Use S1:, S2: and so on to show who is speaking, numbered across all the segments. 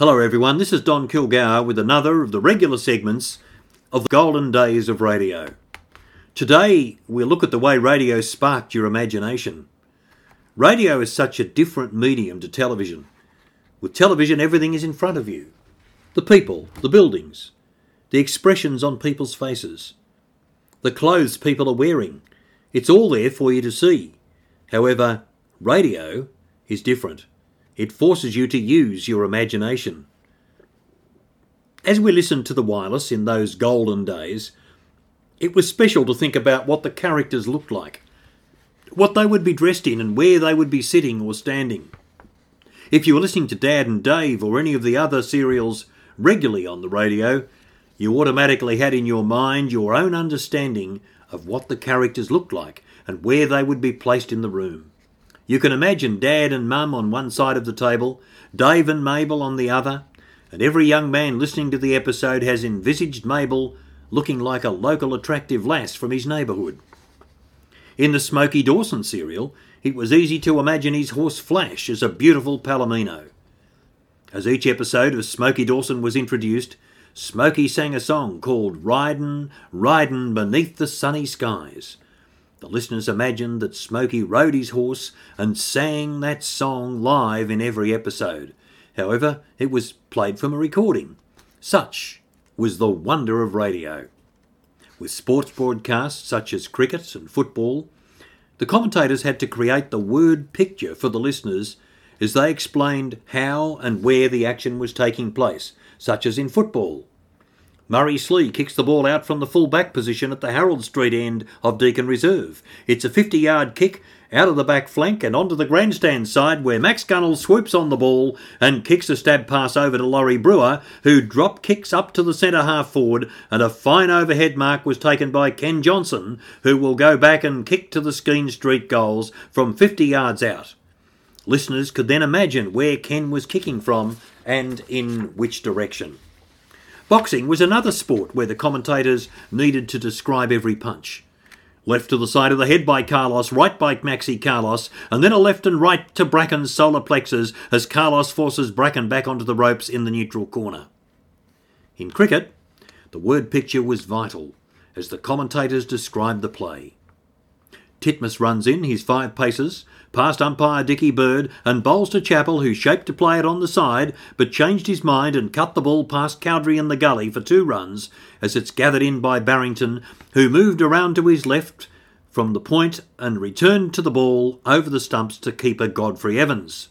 S1: Hello, everyone. This is Don Kilgour with another of the regular segments of the golden days of radio. Today, we'll look at the way radio sparked your imagination. Radio is such a different medium to television. With television, everything is in front of you the people, the buildings, the expressions on people's faces, the clothes people are wearing. It's all there for you to see. However, radio is different. It forces you to use your imagination. As we listened to the wireless in those golden days, it was special to think about what the characters looked like, what they would be dressed in, and where they would be sitting or standing. If you were listening to Dad and Dave or any of the other serials regularly on the radio, you automatically had in your mind your own understanding of what the characters looked like and where they would be placed in the room. You can imagine Dad and Mum on one side of the table, Dave and Mabel on the other, and every young man listening to the episode has envisaged Mabel looking like a local attractive lass from his neighbourhood. In the Smoky Dawson serial, it was easy to imagine his horse Flash as a beautiful Palomino. As each episode of Smoky Dawson was introduced, Smoky sang a song called Ridin', Ridin' Beneath the Sunny Skies. The listeners imagined that Smoky rode his horse and sang that song live in every episode. However, it was played from a recording. Such was the wonder of radio. With sports broadcasts such as cricket and football, the commentators had to create the word picture for the listeners as they explained how and where the action was taking place, such as in football. Murray Slee kicks the ball out from the full back position at the Harold Street end of Deakin Reserve. It's a 50 yard kick out of the back flank and onto the grandstand side where Max Gunnell swoops on the ball and kicks a stab pass over to Laurie Brewer, who drop kicks up to the centre half forward, and a fine overhead mark was taken by Ken Johnson, who will go back and kick to the Skene Street goals from 50 yards out. Listeners could then imagine where Ken was kicking from and in which direction. Boxing was another sport where the commentators needed to describe every punch. Left to the side of the head by Carlos, right by Maxi Carlos, and then a left and right to Bracken's solar plexus as Carlos forces Bracken back onto the ropes in the neutral corner. In cricket, the word picture was vital as the commentators described the play. Titmus runs in his five paces, past umpire Dicky Bird, and bowls to Chappell, who shaped to play it on the side, but changed his mind and cut the ball past Cowdrey in the gully for two runs, as it's gathered in by Barrington, who moved around to his left from the point and returned to the ball over the stumps to keeper Godfrey Evans.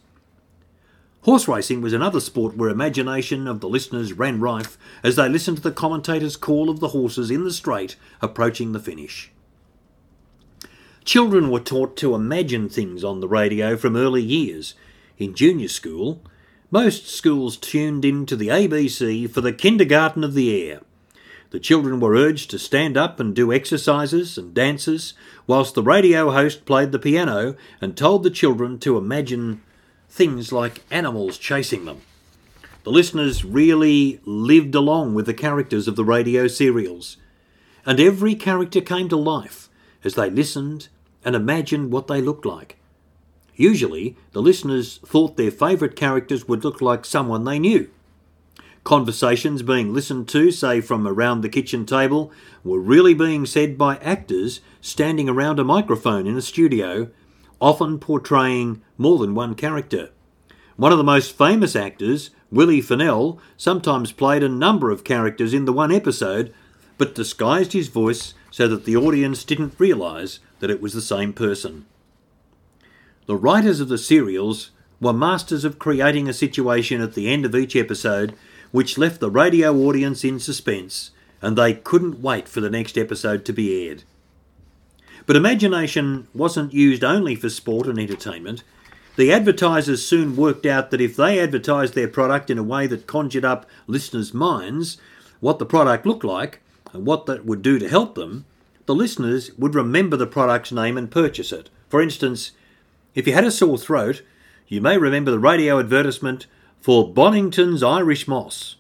S1: Horse racing was another sport where imagination of the listeners ran rife as they listened to the commentator's call of the horses in the straight approaching the finish. Children were taught to imagine things on the radio from early years. In junior school, most schools tuned in to the ABC for the kindergarten of the air. The children were urged to stand up and do exercises and dances, whilst the radio host played the piano and told the children to imagine things like animals chasing them. The listeners really lived along with the characters of the radio serials, and every character came to life as they listened and imagined what they looked like. Usually, the listeners thought their favourite characters would look like someone they knew. Conversations being listened to, say from around the kitchen table, were really being said by actors standing around a microphone in a studio, often portraying more than one character. One of the most famous actors, Willie Fennell, sometimes played a number of characters in the one episode, but disguised his voice so that the audience didn't realise that it was the same person. The writers of the serials were masters of creating a situation at the end of each episode which left the radio audience in suspense and they couldn't wait for the next episode to be aired. But imagination wasn't used only for sport and entertainment. The advertisers soon worked out that if they advertised their product in a way that conjured up listeners' minds what the product looked like and what that would do to help them, the listeners would remember the product's name and purchase it. For instance, if you had a sore throat, you may remember the radio advertisement for Bonnington's Irish Moss.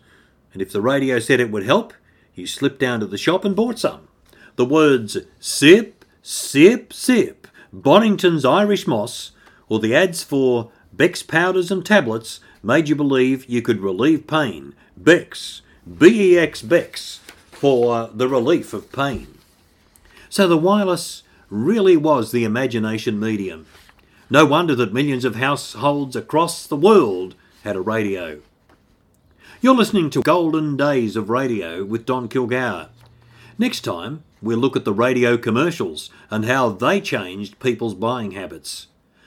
S1: And if the radio said it would help, you slipped down to the shop and bought some. The words sip, sip, sip, Bonnington's Irish Moss, or the ads for Bex powders and tablets made you believe you could relieve pain. Bex, B E X Bex, for uh, the relief of pain. So the wireless really was the imagination medium. No wonder that millions of households across the world had a radio. You're listening to Golden Days of Radio with Don Kilgour. Next time, we'll look at the radio commercials and how they changed people's buying habits.